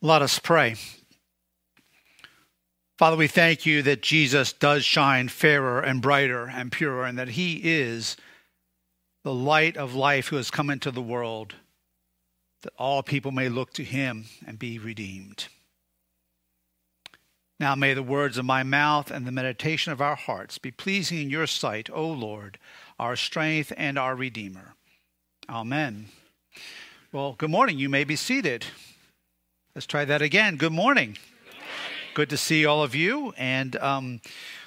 Let us pray. Father, we thank you that Jesus does shine fairer and brighter and purer, and that he is the light of life who has come into the world, that all people may look to him and be redeemed. Now may the words of my mouth and the meditation of our hearts be pleasing in your sight, O Lord, our strength and our Redeemer. Amen. Well, good morning. You may be seated. Let's try that again. Good morning. Good, to see all of you, and um,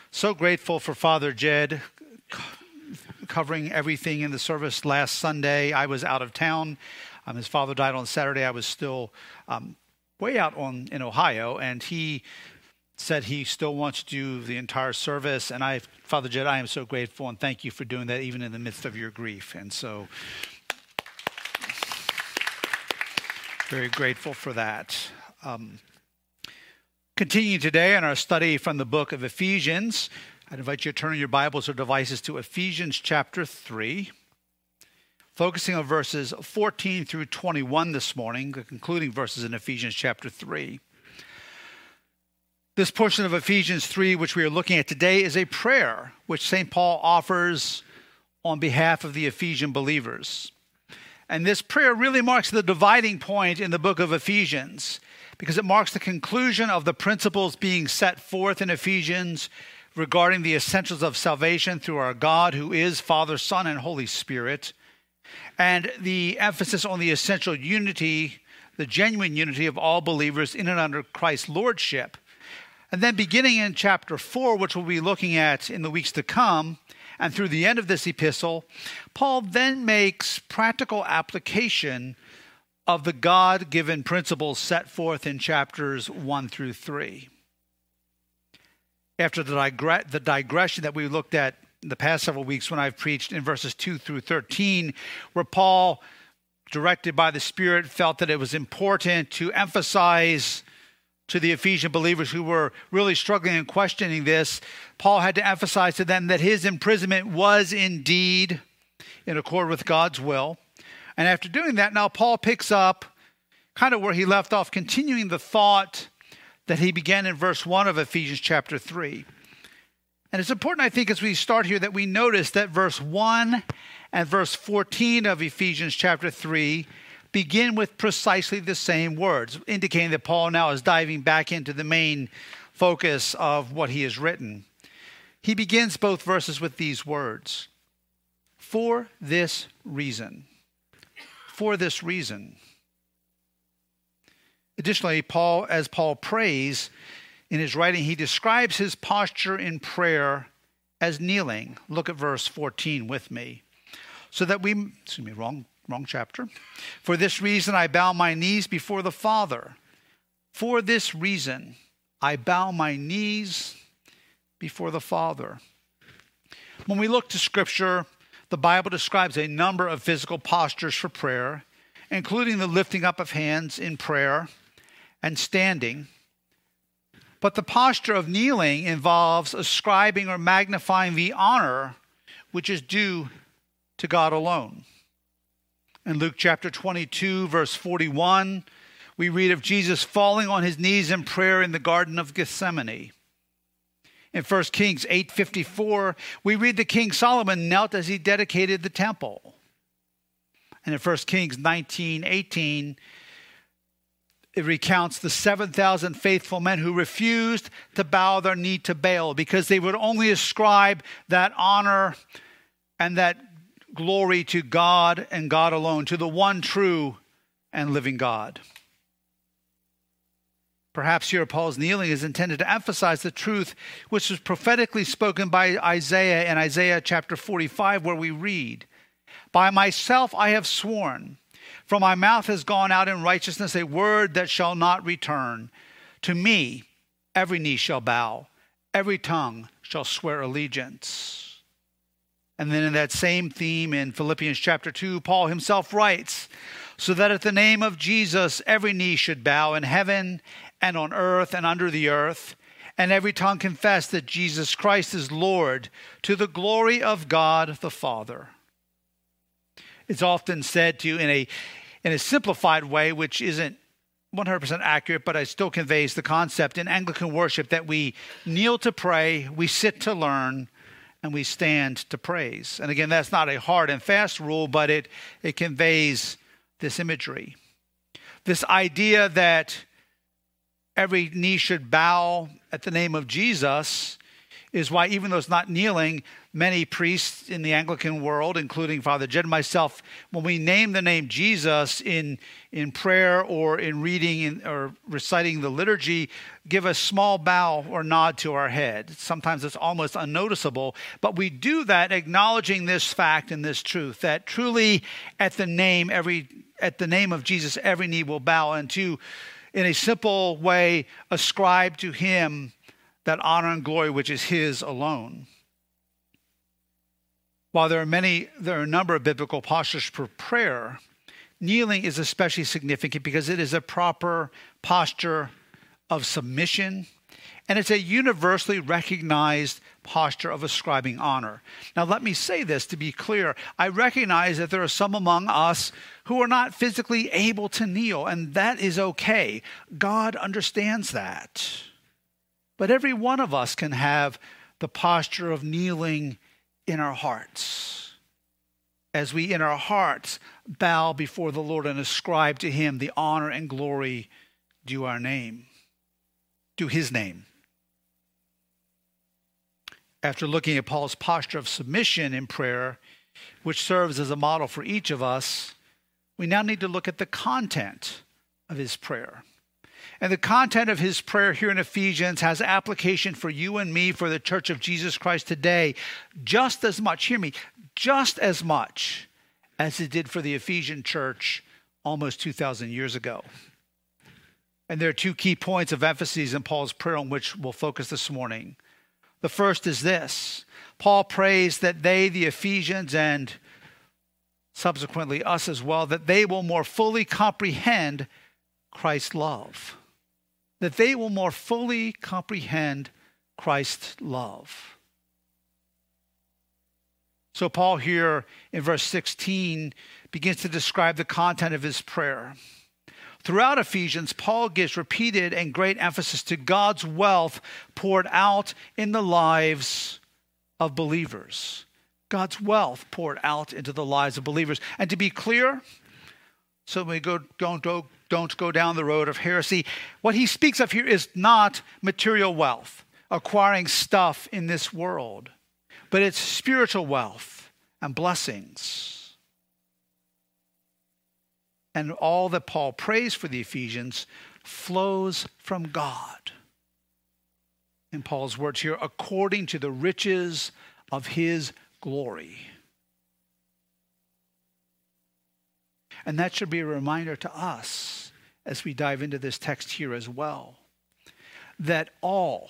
so grateful for Father Jed covering everything in the service last Sunday. I was out of town. Um, his father died on Saturday. I was still um, way out on in Ohio, and he said he still wants to do the entire service. And I, Father Jed, I am so grateful and thank you for doing that, even in the midst of your grief. And so Very grateful for that. Um, continuing today in our study from the book of Ephesians, I'd invite you to turn your Bibles or devices to Ephesians chapter 3, focusing on verses 14 through 21 this morning, the concluding verses in Ephesians chapter 3. This portion of Ephesians 3, which we are looking at today, is a prayer which St. Paul offers on behalf of the Ephesian believers. And this prayer really marks the dividing point in the book of Ephesians because it marks the conclusion of the principles being set forth in Ephesians regarding the essentials of salvation through our God, who is Father, Son, and Holy Spirit, and the emphasis on the essential unity, the genuine unity of all believers in and under Christ's lordship. And then beginning in chapter 4, which we'll be looking at in the weeks to come, and through the end of this epistle, Paul then makes practical application of the God given principles set forth in chapters 1 through 3. After the, digre- the digression that we looked at the past several weeks when I've preached in verses 2 through 13, where Paul, directed by the Spirit, felt that it was important to emphasize to the Ephesian believers who were really struggling and questioning this, Paul had to emphasize to them that his imprisonment was indeed in accord with God's will. And after doing that, now Paul picks up kind of where he left off, continuing the thought that he began in verse 1 of Ephesians chapter 3. And it's important, I think, as we start here, that we notice that verse 1 and verse 14 of Ephesians chapter 3 begin with precisely the same words, indicating that Paul now is diving back into the main focus of what he has written. He begins both verses with these words For this reason. For this reason. Additionally, Paul, as Paul prays in his writing, he describes his posture in prayer as kneeling. Look at verse 14 with me. So that we, excuse me, wrong Wrong chapter. For this reason, I bow my knees before the Father. For this reason, I bow my knees before the Father. When we look to Scripture, the Bible describes a number of physical postures for prayer, including the lifting up of hands in prayer and standing. But the posture of kneeling involves ascribing or magnifying the honor which is due to God alone. In Luke chapter 22, verse 41, we read of Jesus falling on his knees in prayer in the Garden of Gethsemane. In 1 Kings 8:54, we read that King Solomon knelt as he dedicated the temple. And in 1 Kings 19:18, it recounts the 7,000 faithful men who refused to bow their knee to Baal because they would only ascribe that honor and that glory to God and God alone, to the one true and living God. Perhaps here Paul's kneeling is intended to emphasize the truth which was prophetically spoken by Isaiah in Isaiah chapter 45, where we read, By myself I have sworn, from my mouth has gone out in righteousness a word that shall not return. To me every knee shall bow, every tongue shall swear allegiance. And then in that same theme in Philippians chapter 2, Paul himself writes, So that at the name of Jesus every knee should bow in heaven and on earth and under the earth, and every tongue confess that Jesus Christ is Lord to the glory of God the Father. It's often said to you in a in a simplified way, which isn't 100% accurate, but it still conveys the concept in Anglican worship that we kneel to pray, we sit to learn, and we stand to praise. And again, that's not a hard and fast rule, but it, it conveys this imagery. This idea that every knee should bow at the name of Jesus is why, even though it's not kneeling, many priests in the Anglican world, including Father Jed and myself, when we name the name Jesus in, in prayer or in reading in, or reciting the liturgy, give a small bow or nod to our head. Sometimes it's almost unnoticeable, but we do that acknowledging this fact and this truth that truly at the name, every at the name of Jesus, every knee will bow, and to, in a simple way, ascribe to him that honor and glory which is his alone. While there are many, there are a number of biblical postures for prayer, kneeling is especially significant because it is a proper posture of submission and it's a universally recognized posture of ascribing honor. Now, let me say this to be clear. I recognize that there are some among us who are not physically able to kneel, and that is okay. God understands that. But every one of us can have the posture of kneeling in our hearts. As we, in our hearts, bow before the Lord and ascribe to Him the honor and glory due our name, due His name. After looking at Paul's posture of submission in prayer, which serves as a model for each of us, we now need to look at the content of his prayer. And the content of his prayer here in Ephesians has application for you and me, for the church of Jesus Christ today, just as much, hear me, just as much as it did for the Ephesian church almost 2,000 years ago. And there are two key points of emphasis in Paul's prayer on which we'll focus this morning. The first is this Paul prays that they, the Ephesians, and subsequently us as well, that they will more fully comprehend Christ's love that they will more fully comprehend Christ's love. So, Paul here in verse 16 begins to describe the content of his prayer. Throughout Ephesians, Paul gives repeated and great emphasis to God's wealth poured out in the lives of believers. God's wealth poured out into the lives of believers. And to be clear, so we go, don't go don't go down the road of heresy. What he speaks of here is not material wealth, acquiring stuff in this world, but it's spiritual wealth and blessings. And all that Paul prays for the Ephesians flows from God. In Paul's words here, according to the riches of his glory. And that should be a reminder to us as we dive into this text here as well that all,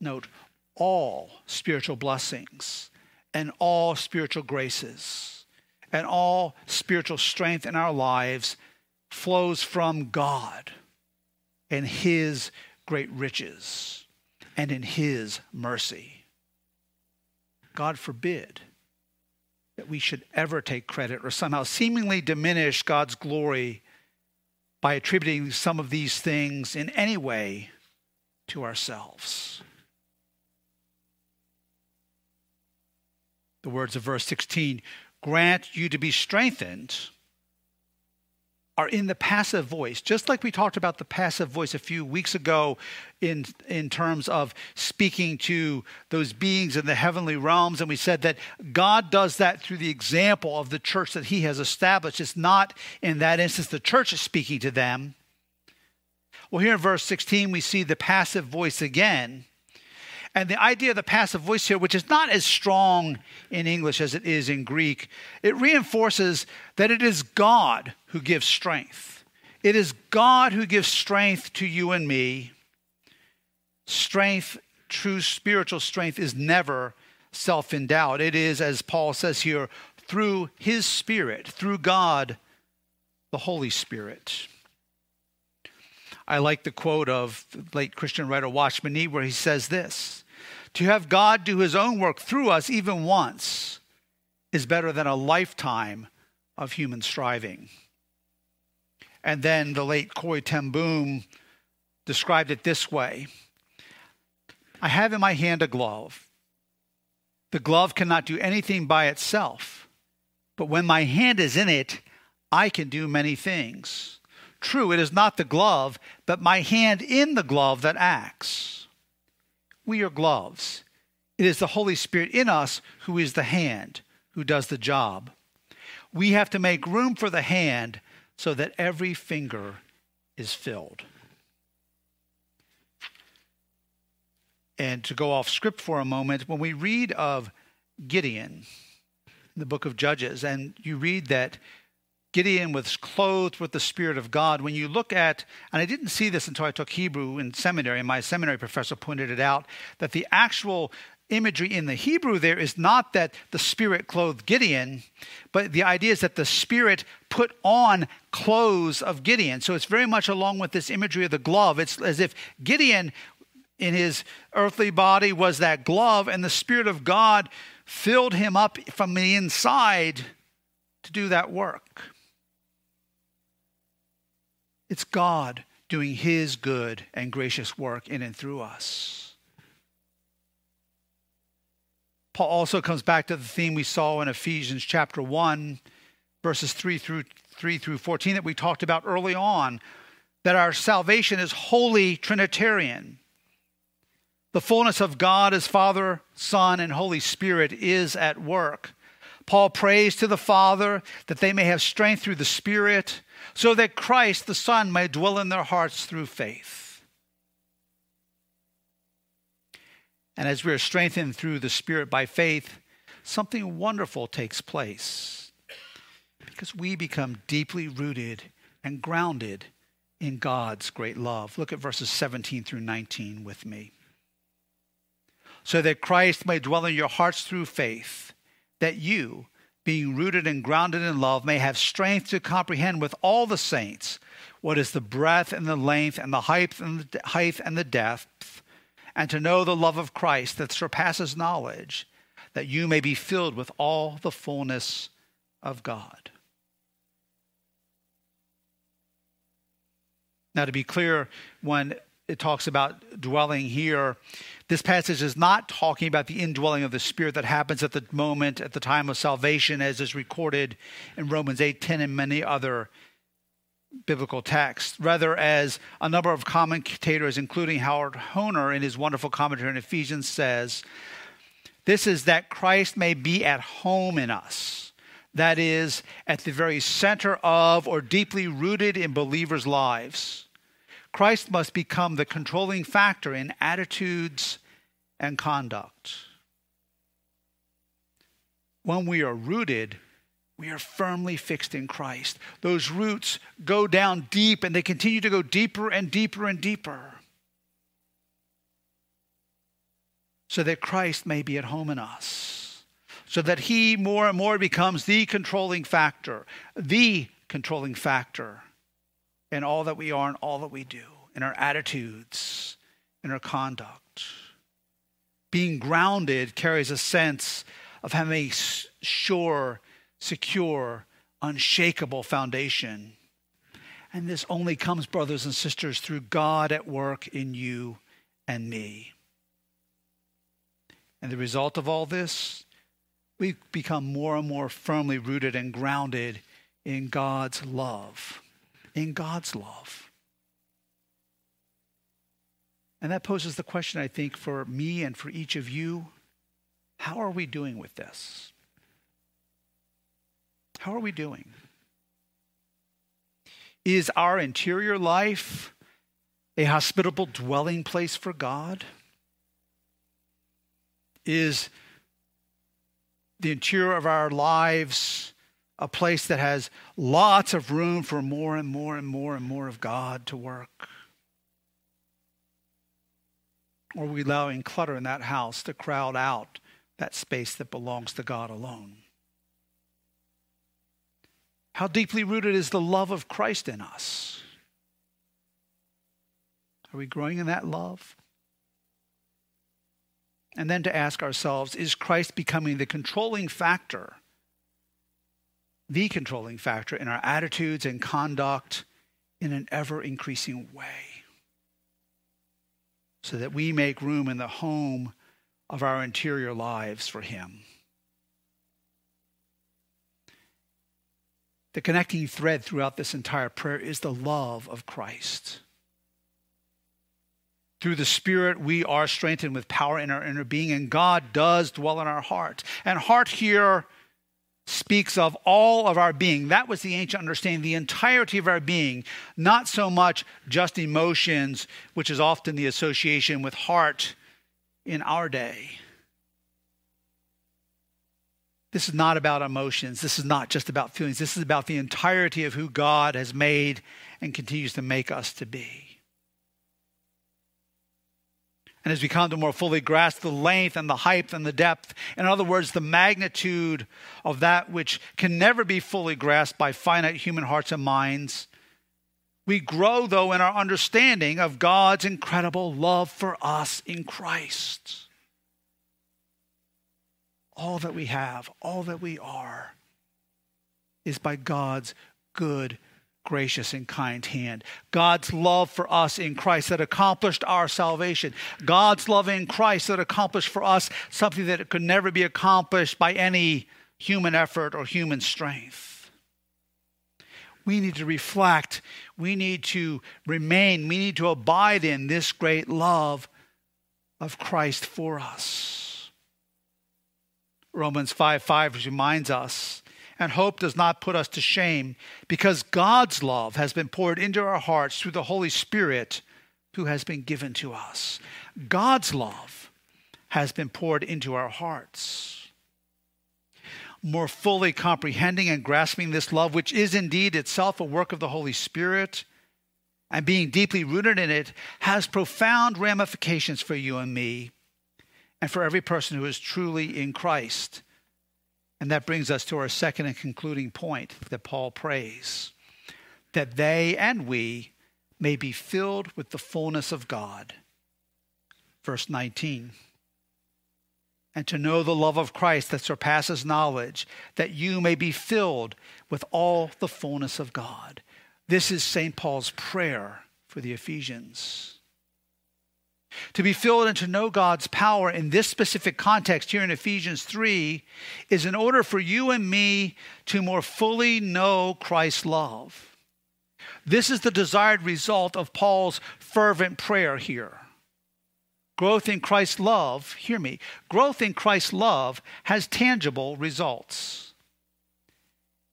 note, all spiritual blessings and all spiritual graces and all spiritual strength in our lives flows from God and His great riches and in His mercy. God forbid that we should ever take credit or somehow seemingly diminish God's glory by attributing some of these things in any way to ourselves. The words of verse 16 grant you to be strengthened are in the passive voice, just like we talked about the passive voice a few weeks ago in, in terms of speaking to those beings in the heavenly realms. And we said that God does that through the example of the church that he has established. It's not in that instance the church is speaking to them. Well, here in verse 16, we see the passive voice again. And the idea of the passive voice here, which is not as strong in English as it is in Greek, it reinforces that it is God who gives strength. It is God who gives strength to you and me. Strength, true spiritual strength, is never self endowed. It is, as Paul says here, through his Spirit, through God, the Holy Spirit. I like the quote of late Christian writer Watchman Nee, where he says this to have God do his own work through us even once is better than a lifetime of human striving. And then the late Corrie ten Boom described it this way I have in my hand a glove. The glove cannot do anything by itself, but when my hand is in it, I can do many things. True, it is not the glove, but my hand in the glove that acts. We are gloves. It is the Holy Spirit in us who is the hand, who does the job. We have to make room for the hand so that every finger is filled. And to go off script for a moment, when we read of Gideon the book of Judges, and you read that Gideon was clothed with the Spirit of God. When you look at, and I didn't see this until I took Hebrew in seminary, and my seminary professor pointed it out, that the actual imagery in the Hebrew there is not that the Spirit clothed Gideon, but the idea is that the Spirit put on clothes of Gideon. So it's very much along with this imagery of the glove. It's as if Gideon in his earthly body was that glove, and the Spirit of God filled him up from the inside to do that work. It's God doing his good and gracious work in and through us. Paul also comes back to the theme we saw in Ephesians chapter 1, verses 3 through 3 through 14 that we talked about early on, that our salvation is wholly Trinitarian. The fullness of God as Father, Son, and Holy Spirit is at work. Paul prays to the Father that they may have strength through the Spirit, so that Christ the Son may dwell in their hearts through faith. And as we are strengthened through the Spirit by faith, something wonderful takes place because we become deeply rooted and grounded in God's great love. Look at verses 17 through 19 with me so that Christ may dwell in your hearts through faith, that you, being rooted and grounded in love, may have strength to comprehend with all the saints what is the breadth and the length and the height and the height and the depth, and to know the love of Christ that surpasses knowledge, that you may be filled with all the fullness of God. Now, to be clear, when it talks about dwelling here, this passage is not talking about the indwelling of the Spirit that happens at the moment, at the time of salvation, as is recorded in Romans 8 10 and many other biblical texts. Rather, as a number of commentators, including Howard Hoehner in his wonderful commentary on Ephesians, says, this is that Christ may be at home in us. That is, at the very center of or deeply rooted in believers' lives. Christ must become the controlling factor in attitudes and conduct. When we are rooted, we are firmly fixed in Christ. Those roots go down deep and they continue to go deeper and deeper and deeper. So that Christ may be at home in us. So that He more and more becomes the controlling factor, the controlling factor in all that we are and all that we do, in our attitudes, in our conduct being grounded carries a sense of having a sure, secure, unshakable foundation. And this only comes, brothers and sisters, through God at work in you and me. And the result of all this, we become more and more firmly rooted and grounded in God's love. In God's love. And that poses the question, I think, for me and for each of you how are we doing with this? How are we doing? Is our interior life a hospitable dwelling place for God? Is the interior of our lives a place that has lots of room for more and more and more and more of God to work? Or are we allowing clutter in that house to crowd out that space that belongs to God alone? How deeply rooted is the love of Christ in us? Are we growing in that love? And then to ask ourselves is Christ becoming the controlling factor, the controlling factor in our attitudes and conduct in an ever increasing way so that we make room in the home of our interior lives for Him. The connecting thread throughout this entire prayer is the love of Christ. Through the Spirit, we are strengthened with power in our inner being, and God does dwell in our heart. And heart here speaks of all of our being. That was the ancient understanding, the entirety of our being, not so much just emotions, which is often the association with heart in our day. This is not about emotions. This is not just about feelings. This is about the entirety of who God has made and continues to make us to be. And as we come to more fully grasp the length and the height and the depth, in other words, the magnitude of that which can never be fully grasped by finite human hearts and minds, we grow, though, in our understanding of God's incredible love for us in Christ. All that we have, all that we are, is by God's good gracious and kind hand. God's love for us in Christ that accomplished our salvation. God's love in Christ that accomplished for us something that could never be accomplished by any human effort or human strength. We need to reflect, we need to remain, we need to abide in this great love of Christ for us. Romans 5 5 reminds us and hope does not put us to shame because God's love has been poured into our hearts through the Holy Spirit who has been given to us. God's love has been poured into our hearts. More fully comprehending and grasping this love, which is indeed itself a work of the Holy Spirit, and being deeply rooted in it, has profound ramifications for you and me, and for every person who is truly in Christ. And that brings us to our second and concluding point that Paul prays that they and we may be filled with the fullness of God. Verse 19. And to know the love of Christ that surpasses knowledge, that you may be filled with all the fullness of God. This is St. Paul's prayer for the Ephesians. To be filled and to know God's power in this specific context here in Ephesians 3 is in order for you and me to more fully know Christ's love. This is the desired result of Paul's fervent prayer here. Growth in Christ's love, hear me, growth in Christ's love has tangible results.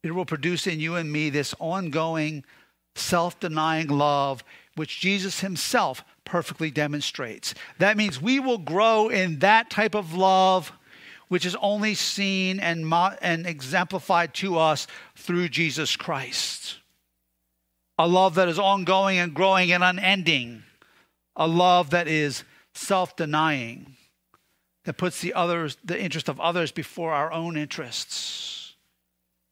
It will produce in you and me this ongoing, self denying love which Jesus himself perfectly demonstrates. That means we will grow in that type of love which is only seen and, mo- and exemplified to us through Jesus Christ. A love that is ongoing and growing and unending. A love that is self denying, that puts the, others, the interest of others before our own interests,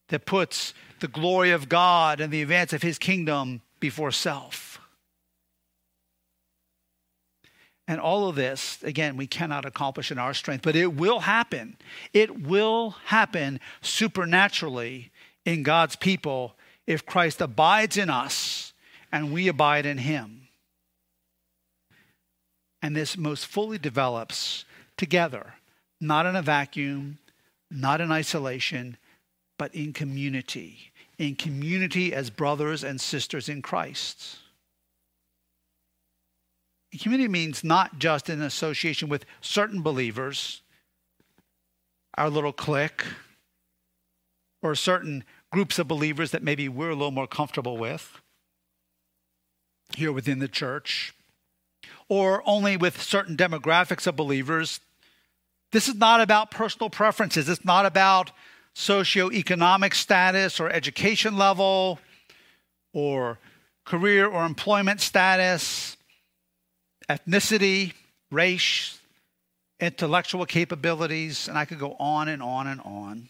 that puts the glory of God and the advance of his kingdom before self. And all of this, again, we cannot accomplish in our strength, but it will happen. It will happen supernaturally in God's people if Christ abides in us and we abide in him. And this most fully develops together, not in a vacuum, not in isolation, but in community. In community as brothers and sisters in Christ. Community means not just an association with certain believers, our little clique, or certain groups of believers that maybe we're a little more comfortable with here within the church, or only with certain demographics of believers. This is not about personal preferences. It's not about socioeconomic status or education level or career or employment status ethnicity, race, intellectual capabilities, and I could go on and on and on.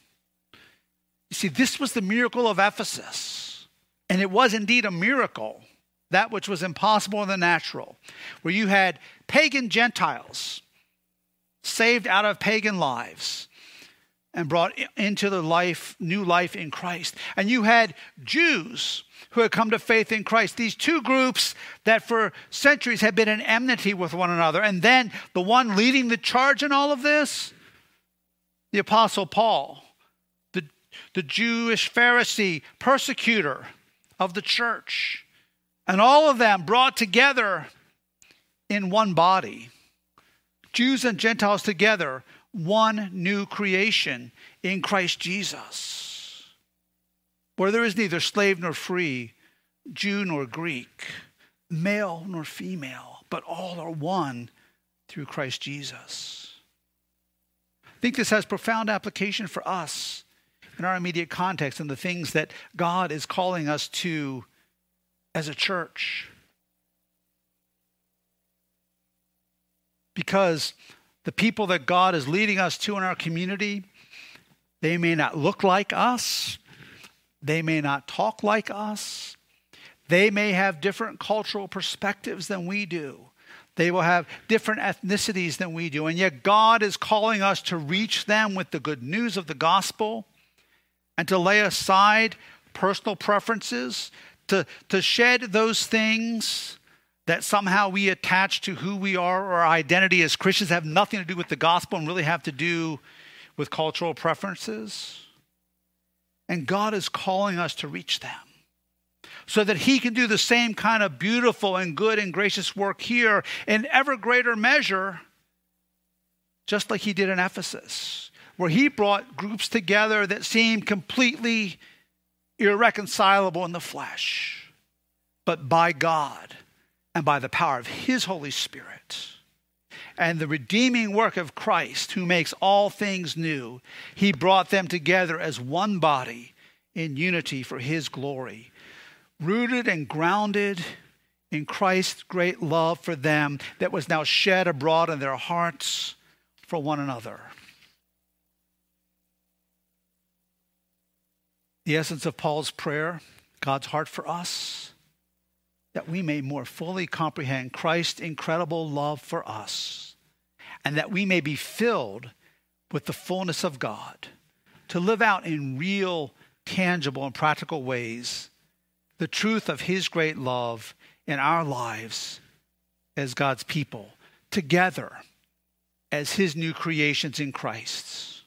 You see, this was the miracle of Ephesus. And it was indeed a miracle, that which was impossible in the natural, where you had pagan Gentiles saved out of pagan lives, and brought into the life, new life in Christ. And you had Jews who had come to faith in Christ. These two groups that for centuries had been in enmity with one another. And then the one leading the charge in all of this, the Apostle Paul, the, the Jewish Pharisee, persecutor of the church. And all of them brought together in one body. Jews and Gentiles together, one new creation in Christ Jesus, where there is neither slave nor free, Jew nor Greek, male nor female, but all are one through Christ Jesus. I think this has profound application for us in our immediate context and the things that God is calling us to as a church. Because the people that God is leading us to in our community, they may not look like us, they may not talk like us, they may have different cultural perspectives than we do. They will have different ethnicities than we do. And yet, God is calling us to reach them with the good news of the gospel and to lay aside personal preferences, to, to shed those things that somehow we attach to who we are or our identity as Christians have nothing to do with the gospel and really have to do with cultural preferences. And God is calling us to reach them so that He can do the same kind of beautiful and good and gracious work here in ever greater measure, just like He did in Ephesus, where He brought groups together that seemed completely irreconcilable in the flesh, but by God and by the power of His Holy Spirit and the redeeming work of Christ, who makes all things new, He brought them together as one body in unity for His glory, rooted and grounded in Christ's great love for them that was now shed abroad in their hearts for one another. The essence of Paul's prayer, God's heart for us, that we may more fully comprehend Christ's incredible love for us, and that we may be filled with the fullness of God, to live out in real, tangible, and practical ways the truth of His great love in our lives as God's people, together as His new creations in Christ.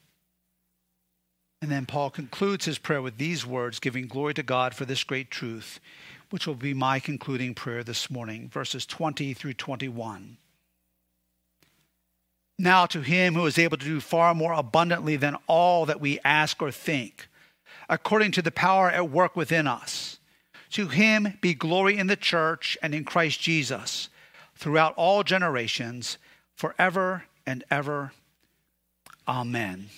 And then Paul concludes his prayer with these words, giving glory to God for this great truth, which will be my concluding prayer this morning, verses 20 through 21. Now, to him who is able to do far more abundantly than all that we ask or think, according to the power at work within us, to him be glory in the church and in Christ Jesus throughout all generations, forever and ever. Amen.